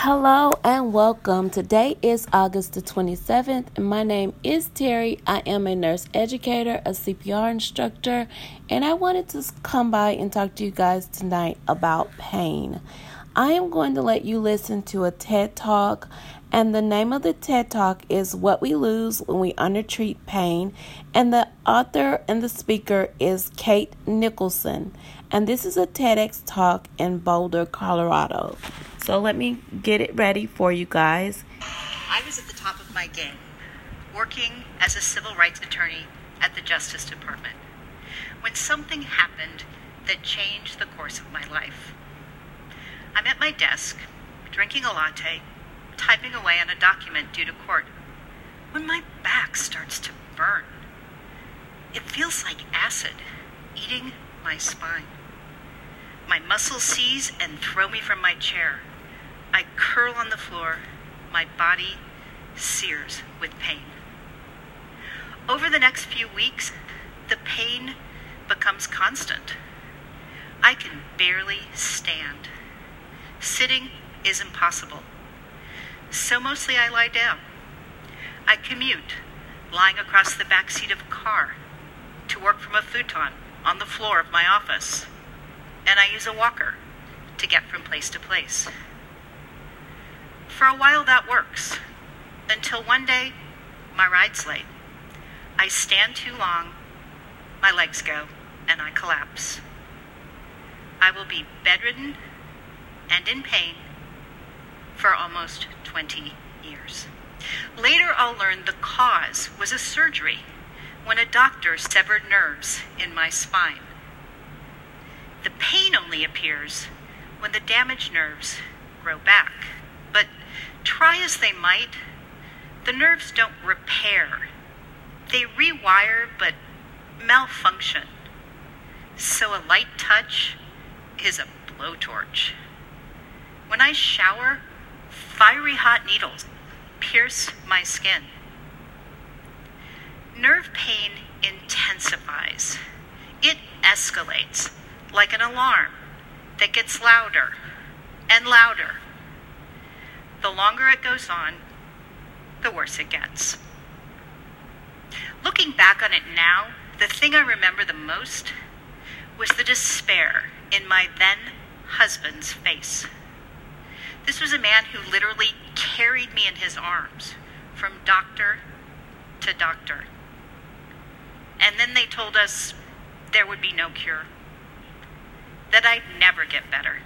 Hello and welcome. Today is August the 27th, and my name is Terry. I am a nurse educator, a CPR instructor, and I wanted to come by and talk to you guys tonight about pain. I am going to let you listen to a TED Talk, and the name of the TED Talk is What We Lose When We Undertreat Pain, and the author and the speaker is Kate Nicholson, and this is a TEDx talk in Boulder, Colorado. So let me get it ready for you guys. I was at the top of my game, working as a civil rights attorney at the Justice Department, when something happened that changed the course of my life. I'm at my desk, drinking a latte, typing away on a document due to court, when my back starts to burn. It feels like acid eating my spine. My muscles seize and throw me from my chair. I curl on the floor, my body sears with pain. Over the next few weeks, the pain becomes constant. I can barely stand. Sitting is impossible. So mostly I lie down. I commute, lying across the back seat of a car, to work from a futon on the floor of my office, and I use a walker to get from place to place. For a while that works, until one day my ride's late. I stand too long, my legs go, and I collapse. I will be bedridden and in pain for almost 20 years. Later, I'll learn the cause was a surgery when a doctor severed nerves in my spine. The pain only appears when the damaged nerves grow back. But try as they might, the nerves don't repair. They rewire but malfunction. So a light touch is a blowtorch. When I shower, fiery hot needles pierce my skin. Nerve pain intensifies. It escalates like an alarm that gets louder and louder. The longer it goes on, the worse it gets. Looking back on it now, the thing I remember the most was the despair in my then husband's face. This was a man who literally carried me in his arms from doctor to doctor. And then they told us there would be no cure, that I'd never get better,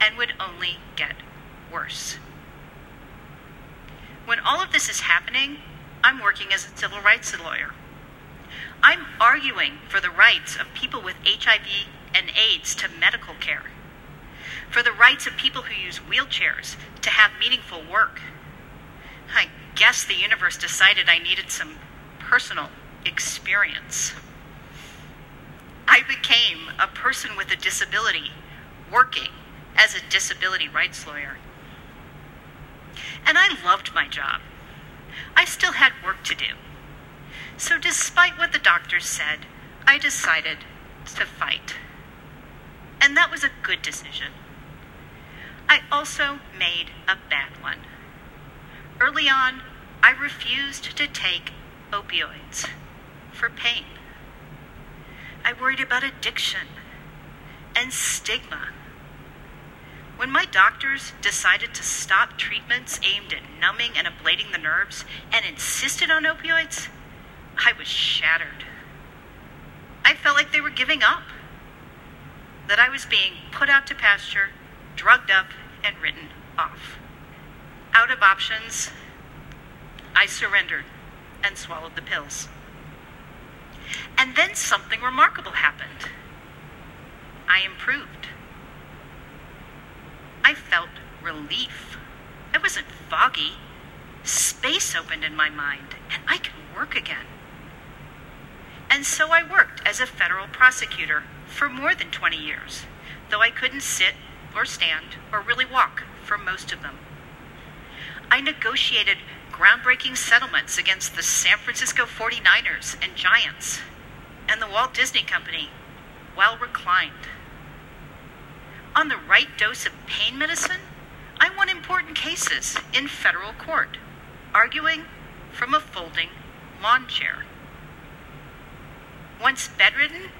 and would only get worse. When all of this is happening, I'm working as a civil rights lawyer. I'm arguing for the rights of people with HIV and AIDS to medical care for the rights of people who use wheelchairs to have meaningful work. I guess the universe decided I needed some personal experience. I became a person with a disability working as a disability rights lawyer. And I loved my job. I still had work to do. So, despite what the doctors said, I decided to fight. And that was a good decision. I also made a bad one. Early on, I refused to take opioids for pain. I worried about addiction and stigma. When my doctors decided to stop treatments aimed at numbing and ablating the nerves and insisted on opioids, I was shattered. I felt like they were giving up, that I was being put out to pasture, drugged up, and written off. Out of options, I surrendered and swallowed the pills. And then something remarkable happened. I improved. Felt relief. I wasn't foggy. Space opened in my mind, and I could work again. And so I worked as a federal prosecutor for more than 20 years, though I couldn't sit or stand or really walk for most of them. I negotiated groundbreaking settlements against the San Francisco 49ers and Giants and the Walt Disney Company while reclined. On the right dose of pain medicine, I won important cases in federal court, arguing from a folding lawn chair. Once bedridden,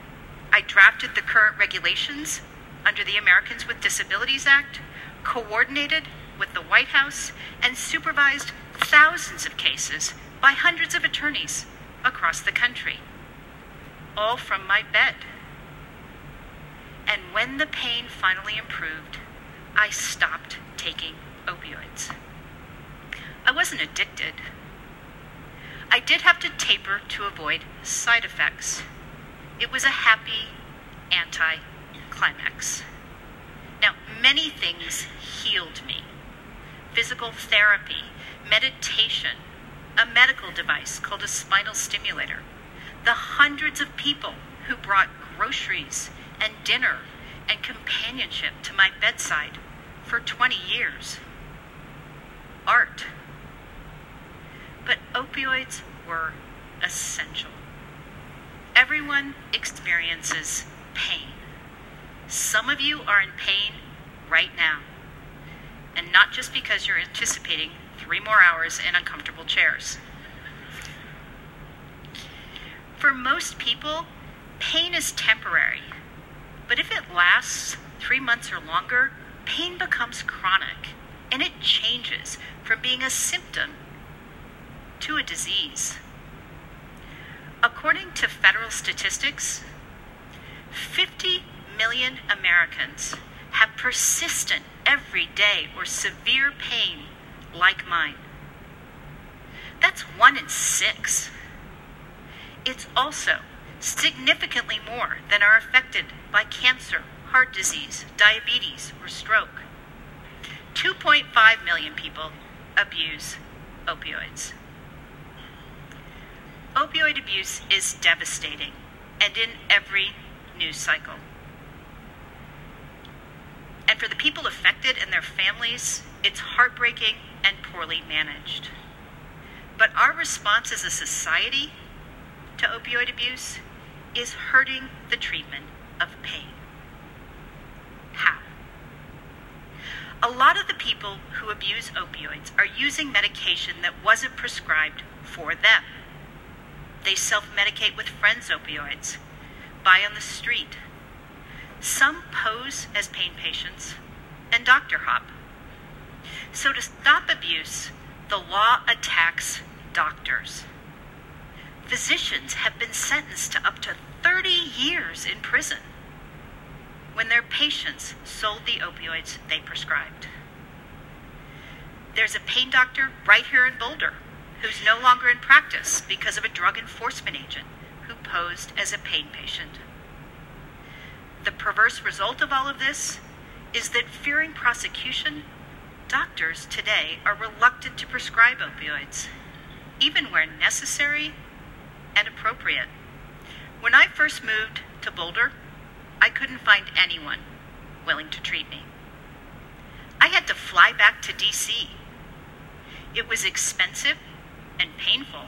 I drafted the current regulations under the Americans with Disabilities Act, coordinated with the White House, and supervised thousands of cases by hundreds of attorneys across the country, all from my bed. And when the pain finally improved, I stopped taking opioids. I wasn't addicted. I did have to taper to avoid side effects. It was a happy anti climax. Now, many things healed me physical therapy, meditation, a medical device called a spinal stimulator, the hundreds of people who brought groceries and dinner and companionship to my bedside for 20 years, art. But opioids were essential. Everyone experiences pain. Some of you are in pain right now. And not just because you're anticipating three more hours in uncomfortable chairs. For most people, pain is temporary. But if it lasts three months or longer, pain becomes chronic and it changes from being a symptom to a disease. According to federal statistics, 50 million Americans have persistent, everyday, or severe pain like mine. That's one in six. It's also significantly more than are affected by cancer, heart disease, diabetes, or stroke. 2.5 million people abuse opioids. Opioid abuse is devastating and in every news cycle. And for the people affected and their families, it's heartbreaking and poorly managed. But our response as a society to opioid abuse is hurting the treatment of pain. How? A lot of the people who abuse opioids are using medication that wasn't prescribed for them. They self medicate with friends' opioids, buy on the street. Some pose as pain patients and doctor hop. So, to stop abuse, the law attacks doctors. Physicians have been sentenced to up to 30 years in prison when their patients sold the opioids they prescribed. There's a pain doctor right here in Boulder who's no longer in practice because of a drug enforcement agent who posed as a pain patient. The perverse result of all of this is that fearing prosecution, doctors today are reluctant to prescribe opioids, even where necessary and appropriate. When I first moved to Boulder, I couldn't find anyone willing to treat me. I had to fly back to DC. It was expensive and painful,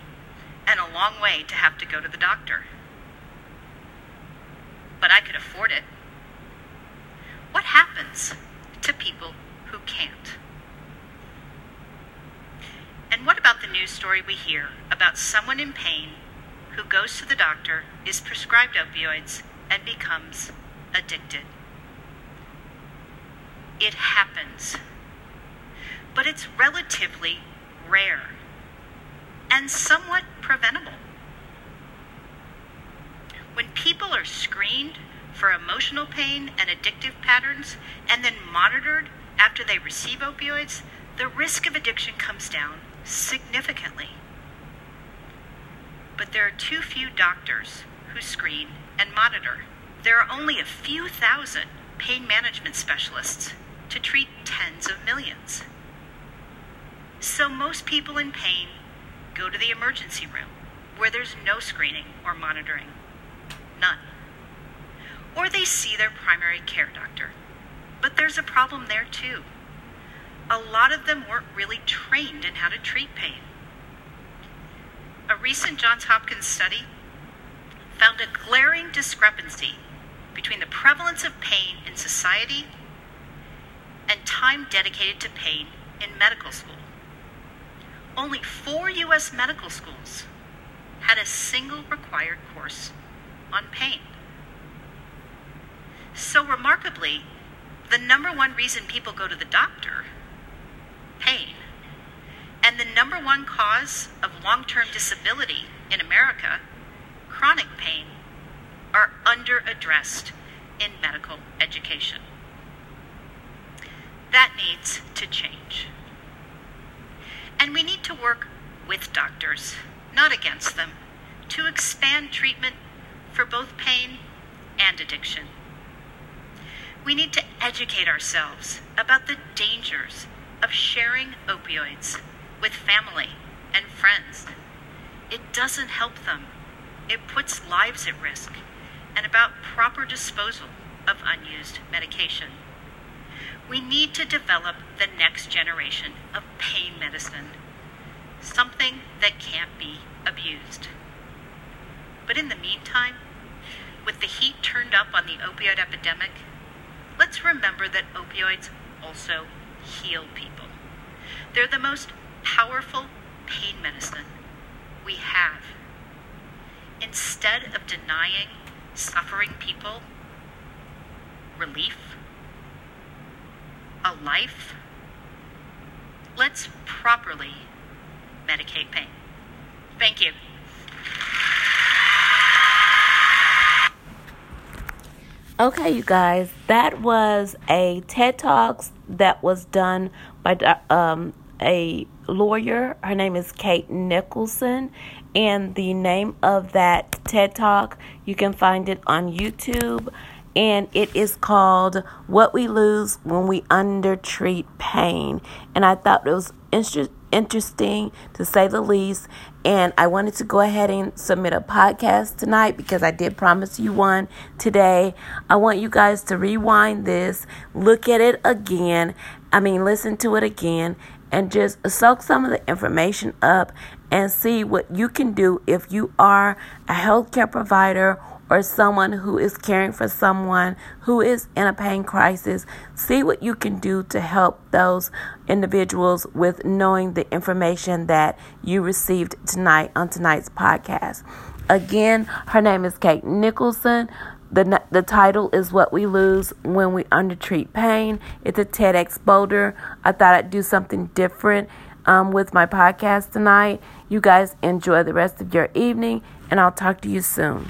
and a long way to have to go to the doctor. But I could afford it. What happens to people who can't? And what about the news story we hear about someone in pain who goes to the doctor, is prescribed opioids, and becomes addicted? It happens. But it's relatively rare and somewhat preventable. When people are screened for emotional pain and addictive patterns and then monitored after they receive opioids, the risk of addiction comes down significantly. But there are too few doctors who screen and monitor. There are only a few thousand pain management specialists to treat tens of millions. So most people in pain go to the emergency room where there's no screening or monitoring. None. Or they see their primary care doctor. But there's a problem there too. A lot of them weren't really trained in how to treat pain. Recent Johns Hopkins study found a glaring discrepancy between the prevalence of pain in society and time dedicated to pain in medical school. Only four U.S. medical schools had a single required course on pain. So, remarkably, the number one reason people go to the doctor, pain, and the number one cause of long term disability in America, chronic pain, are underaddressed in medical education. That needs to change. And we need to work with doctors, not against them, to expand treatment for both pain and addiction. We need to educate ourselves about the dangers of sharing opioids with family and friends. It doesn't help them, it puts lives at risk, and about proper disposal of unused medication. We need to develop the next generation of pain medicine, something that can't be abused. But in the meantime, with the heat turned up on the opioid epidemic, let's remember that opioids also heal people. They're the most powerful pain medicine we have. Instead of denying suffering people relief, a life, let's properly medicate pain. Thank you. Okay, you guys, that was a TED Talks that was done by um, a lawyer. Her name is Kate Nicholson, and the name of that TED Talk, you can find it on YouTube, and it is called What We Lose When We Undertreat Pain. And I thought it was interesting interesting to say the least. And I wanted to go ahead and submit a podcast tonight because I did promise you one today. I want you guys to rewind this, look at it again. I mean, listen to it again and just soak some of the information up and see what you can do if you are a healthcare provider or someone who is caring for someone who is in a pain crisis, see what you can do to help those individuals with knowing the information that you received tonight on tonight's podcast. Again, her name is Kate Nicholson. The, the title is What We Lose When We Undertreat Pain. It's a TEDx Boulder. I thought I'd do something different um, with my podcast tonight. You guys enjoy the rest of your evening, and I'll talk to you soon.